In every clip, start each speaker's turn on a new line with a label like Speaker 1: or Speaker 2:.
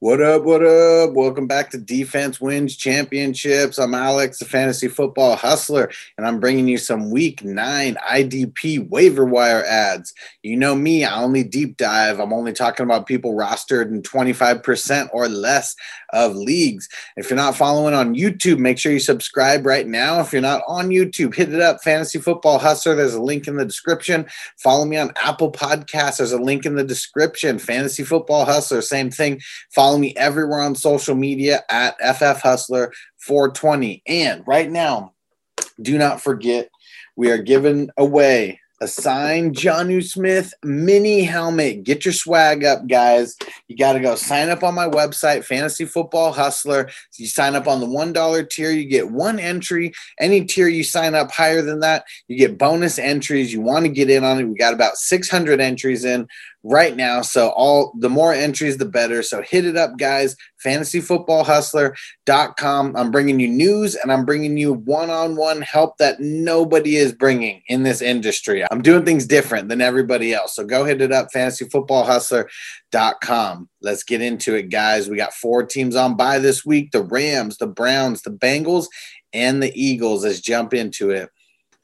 Speaker 1: What up? What up? Welcome back to Defense Wins Championships. I'm Alex, the fantasy football hustler, and I'm bringing you some week nine IDP waiver wire adds. You know me, I only deep dive. I'm only talking about people rostered in 25% or less of leagues. If you're not following on YouTube, make sure you subscribe right now. If you're not on YouTube, hit it up. Fantasy Football Hustler, there's a link in the description. Follow me on Apple Podcasts, there's a link in the description. Fantasy Football Hustler, same thing. Follow me everywhere on social media at FF Hustler 420. And right now, do not forget, we are giving away a signed Jonnu Smith mini helmet. Get your swag up, guys. You got to go sign up on my website, Fantasy Football Hustler. You sign up on the $1 tier, you get one entry. Any tier you sign up higher than that, you get bonus entries. You want to get in on it. We got about 600 entries in right now. So all the more entries, the better. So hit it up, guys. Fantasyfootballhustler.com. I'm bringing you news and I'm bringing you one-on-one help that nobody is bringing in this industry. I'm doing things different than everybody else. So go hit it up, fantasyfootballhustler.com. Let's get into it, guys. We got four teams on bye this week: the Rams, the Browns, the Bengals, and the Eagles. Let's jump into it.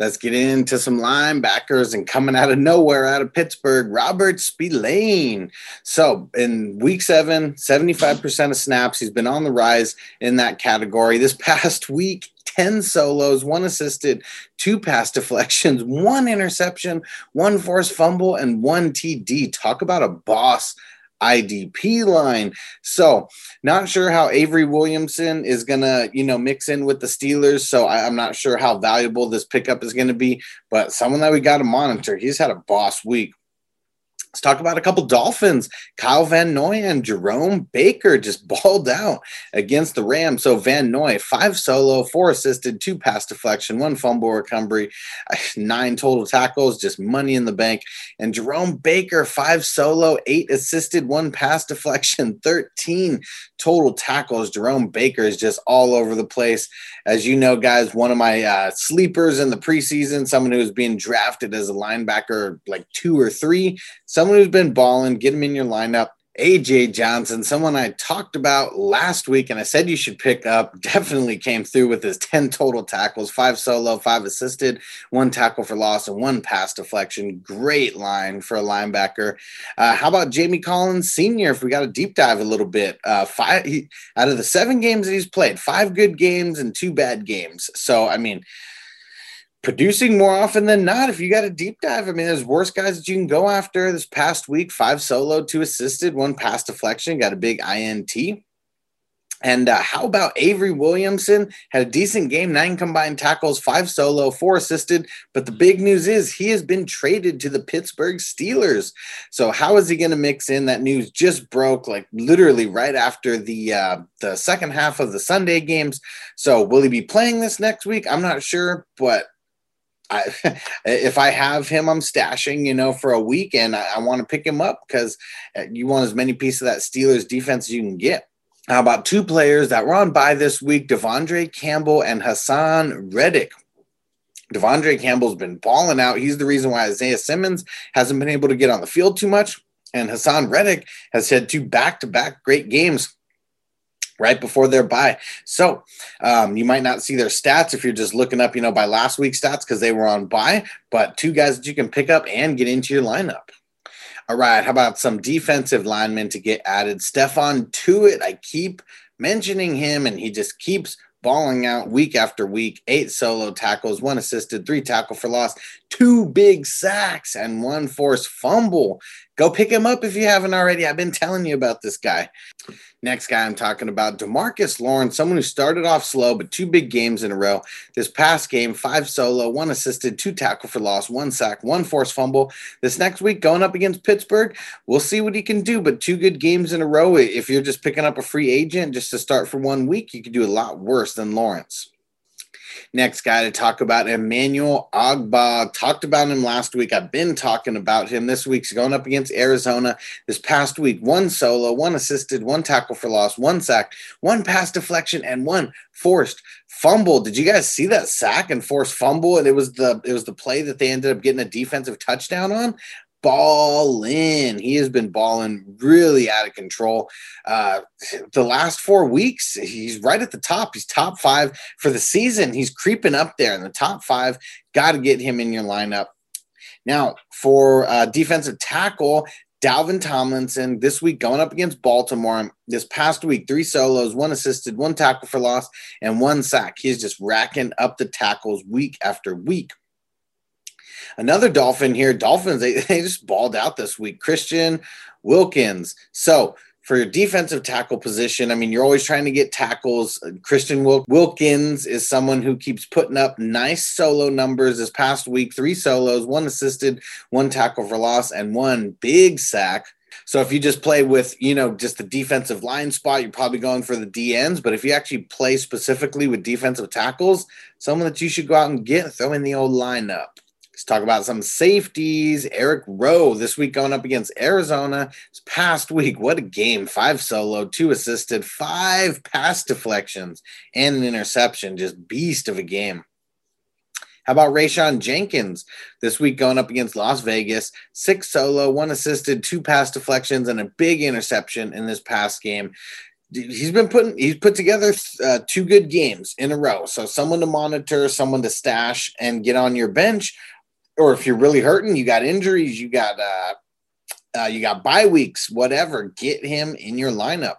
Speaker 1: Let's get into some linebackers and coming out of nowhere out of Pittsburgh, Robert Spillane. So in week seven, 75% of snaps, he's been on the rise in that category. This past week, 10 solos, one assisted, two pass deflections, one interception, one forced fumble, and one TD. Talk about a boss IDP line. So, not sure how Avery Williamson is going to, you know, mix in with the Steelers. So, I, am not sure how valuable this pickup is going to be, but someone that we got to monitor. He's had a boss week. Let's talk about a couple Dolphins. Kyle Van Noy and Jerome Baker just balled out against the Rams. So Van Noy, five solo, four assisted, two pass deflection, one fumble recovery, nine total tackles, just money in the bank. And Jerome Baker, five solo, eight assisted, one pass deflection, 13 total tackles. Jerome Baker is just all over the place. As you know, guys, one of my uh, sleepers in the preseason, someone who was being drafted as a linebacker like two or three. Some someone who's been balling, get him in your lineup. AJ Johnson, someone I talked about last week, and I said you should pick up, definitely came through with his 10 total tackles, five solo, five assisted, one tackle for loss, and one pass deflection. Great line for a linebacker. Uh, how about Jamie Collins Sr., if we got a deep dive a little bit? Uh, five he, out of the seven games that he's played, five good games and two bad games. So, I mean, producing more often than not. If you got a deep dive, I mean, there's worse guys that you can go after. This past week, five solo, two assisted, one pass deflection, got a big INT. And uh, how about Avery Williamson? Had a decent game, nine combined tackles, five solo, four assisted. But the big news is he has been traded to the Pittsburgh Steelers. So how is he going to mix in? That news just broke, like literally right after the uh, the second half of the Sunday games. So will he be playing this next week? I'm not sure, but I, if I have him, I'm stashing, you know, for a week, and I, I want to pick him up because uh, you want as many pieces of that Steelers defense as you can get. How about two players that were on bye this week, De'Vondre Campbell and Haason Reddick? De'Vondre Campbell's been balling out. He's the reason why Isaiah Simmons hasn't been able to get on the field too much. And Haason Reddick has had two back to back great games right before their bye. So um, you might not see their stats if you're just looking up, you know, by last week's stats because they were on bye, but two guys that you can pick up and get into your lineup. All right, how about some defensive linemen to get added? Stephon Tuitt, I keep mentioning him and he just keeps balling out week after week. Eight solo tackles, one assisted, three tackle for loss, two big sacks, and one forced fumble. Go pick him up if you haven't already. I've been telling you about this guy. Next guy I'm talking about, Demarcus Lawrence, someone who started off slow, but two big games in a row. This past game, five solo, one assisted, two tackle for loss, one sack, one forced fumble. This next week, going up against Pittsburgh, we'll see what he can do. But two good games in a row. If you're just picking up a free agent just to start for one week, you could do a lot worse than Lawrence. Next guy to talk about, Emmanuel Ogbah. Talked about him last week. I've been talking about him this week's going up against Arizona. This past week, one solo, one assisted, one tackle for loss, one sack, one pass deflection, and one forced fumble. Did you guys see that sack and forced fumble? And it was the it was the play that they ended up getting a defensive touchdown on balling. He has been balling really out of control. Uh, the last four weeks, he's right at the top. He's top five for the season. He's creeping up there in the top five. Got to get him in your lineup. Now, for uh, defensive tackle, Dalvin Tomlinson this week going up against Baltimore. This past week, three solos, one assisted, one tackle for loss, and one sack. He's just racking up the tackles week after week. Another Dolphin here. Dolphins, they, they just balled out this week. Christian Wilkins. So for your defensive tackle position, I mean, you're always trying to get tackles. Uh, Christian Wilkins is someone who keeps putting up nice solo numbers this past week three solos, one assisted, one tackle for loss, and one big sack. So if you just play with, you know, just the defensive line spot, you're probably going for the DNs. But if you actually play specifically with defensive tackles, someone that you should go out and get, throw in the old lineup. Let's talk about some safeties. Eric Rowe this week going up against Arizona. This past week, what a game. Five solo, two assisted, five pass deflections, and an interception. Just beast of a game. How about Rayshawn Jenkins this week going up against Las Vegas? Six solo, one assisted, two pass deflections, and a big interception in this past game he's been putting he's put together uh, two good games in a row so someone to monitor someone to stash and get on your bench or if you're really hurting, you got injuries, you got uh, uh, you got bye weeks, whatever. Get him in your lineup.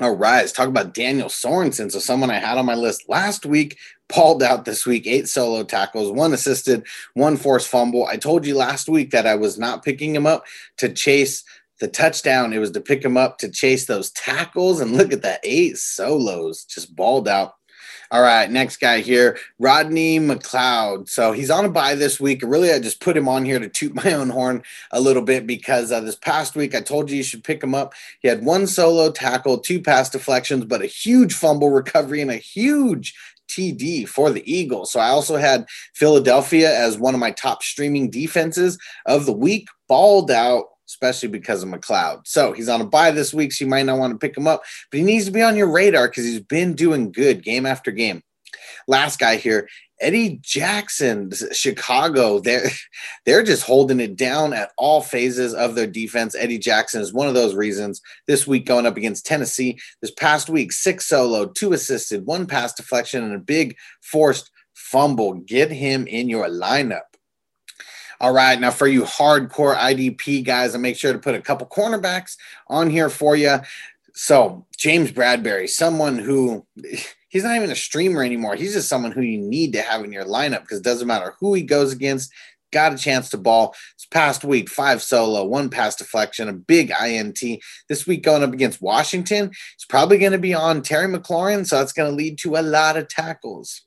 Speaker 1: All right, let's talk about Daniel Sorensen. So someone I had on my list last week, pulled out this week, eight solo tackles, one assisted, one forced fumble. I told you last week that I was not picking him up to chase the touchdown. It was to pick him up to chase those tackles. And look at that, eight solos, just balled out. All right, next guy here, Rodney McLeod. So he's on a buy this week. Really, I just put him on here to toot my own horn a little bit because uh, this past week I told you you should pick him up. He had one solo tackle, two pass deflections, but a huge fumble recovery and a huge TD for the Eagles. So I also had Philadelphia as one of my top streaming defenses of the week, balled out especially because of McLeod. So he's on a bye this week, so you might not want to pick him up, but he needs to be on your radar because he's been doing good game after game. Last guy here, Eddie Jackson, Chicago. They're they're just holding it down at all phases of their defense. Eddie Jackson is one of those reasons. This week going up against Tennessee. This past week, six solo, two assisted, one pass deflection, and a big forced fumble. Get him in your lineup. All right. Now, for you hardcore IDP guys, I make sure to put a couple cornerbacks on here for you. So, James Bradberry, someone who he's not even a streamer anymore. He's just someone who you need to have in your lineup because it doesn't matter who he goes against. Got a chance to ball. This past week, five solo, one pass deflection, a big INT. This week going up against Washington, it's probably going to be on Terry McLaurin, so that's going to lead to a lot of tackles.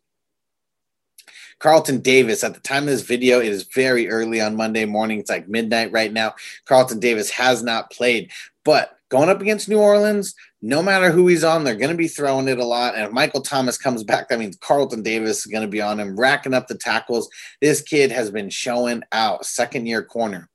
Speaker 1: Carlton Davis, at the time of this video, it is very early on Monday morning. It's like midnight right now. Carlton Davis has not played, but going up against New Orleans, no matter who he's on, they're going to be throwing it a lot. And if Michael Thomas comes back, that means Carlton Davis is going to be on him, racking up the tackles. This kid has been showing out, second year corner.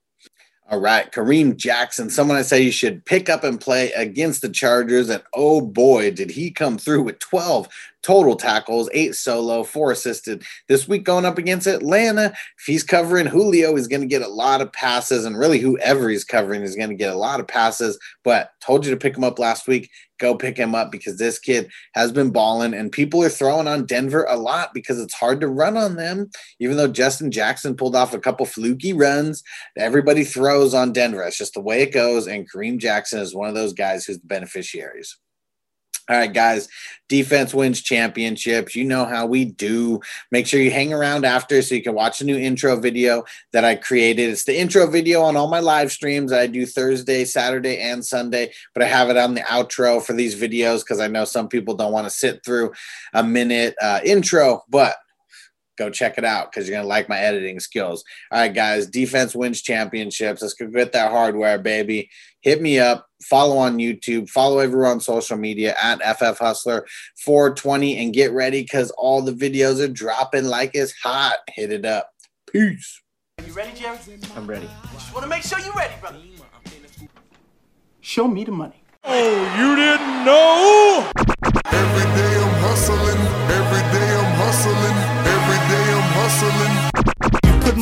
Speaker 1: All right, Kareem Jackson, someone I say you should pick up and play against the Chargers. And oh boy, did he come through with 12 total tackles, eight solo, four assisted. This week going up against Atlanta, if he's covering Julio, he's going to get a lot of passes. And really, whoever he's covering is going to get a lot of passes. But told you to pick him up last week go pick him up because this kid has been balling and people are throwing on Denver a lot because it's hard to run on them. Even though Justin Jackson pulled off a couple fluky runs, everybody throws on Denver. It's just the way it goes. And Kareem Jackson is one of those guys who's the beneficiaries. All right, guys, defense wins championships. You know how we do. Make sure you hang around after so you can watch a new intro video that I created. It's the intro video on all my live streams I do Thursday, Saturday, and Sunday, but I have it on the outro for these videos because I know some people don't want to sit through a minute uh, intro, but go check it out because you're going to like my editing skills. All right, guys, defense wins championships. Let's go get that hardware, baby. Hit me up. Follow on YouTube. Follow everyone on social media at FF Hustler 420 and get ready because all the videos are dropping like it's hot. Hit it up. Peace.
Speaker 2: Are you ready, Jerry?
Speaker 3: I'm ready.
Speaker 2: Just want to make sure you're ready, brother. Show me the money.
Speaker 4: Oh, you didn't know?
Speaker 5: Every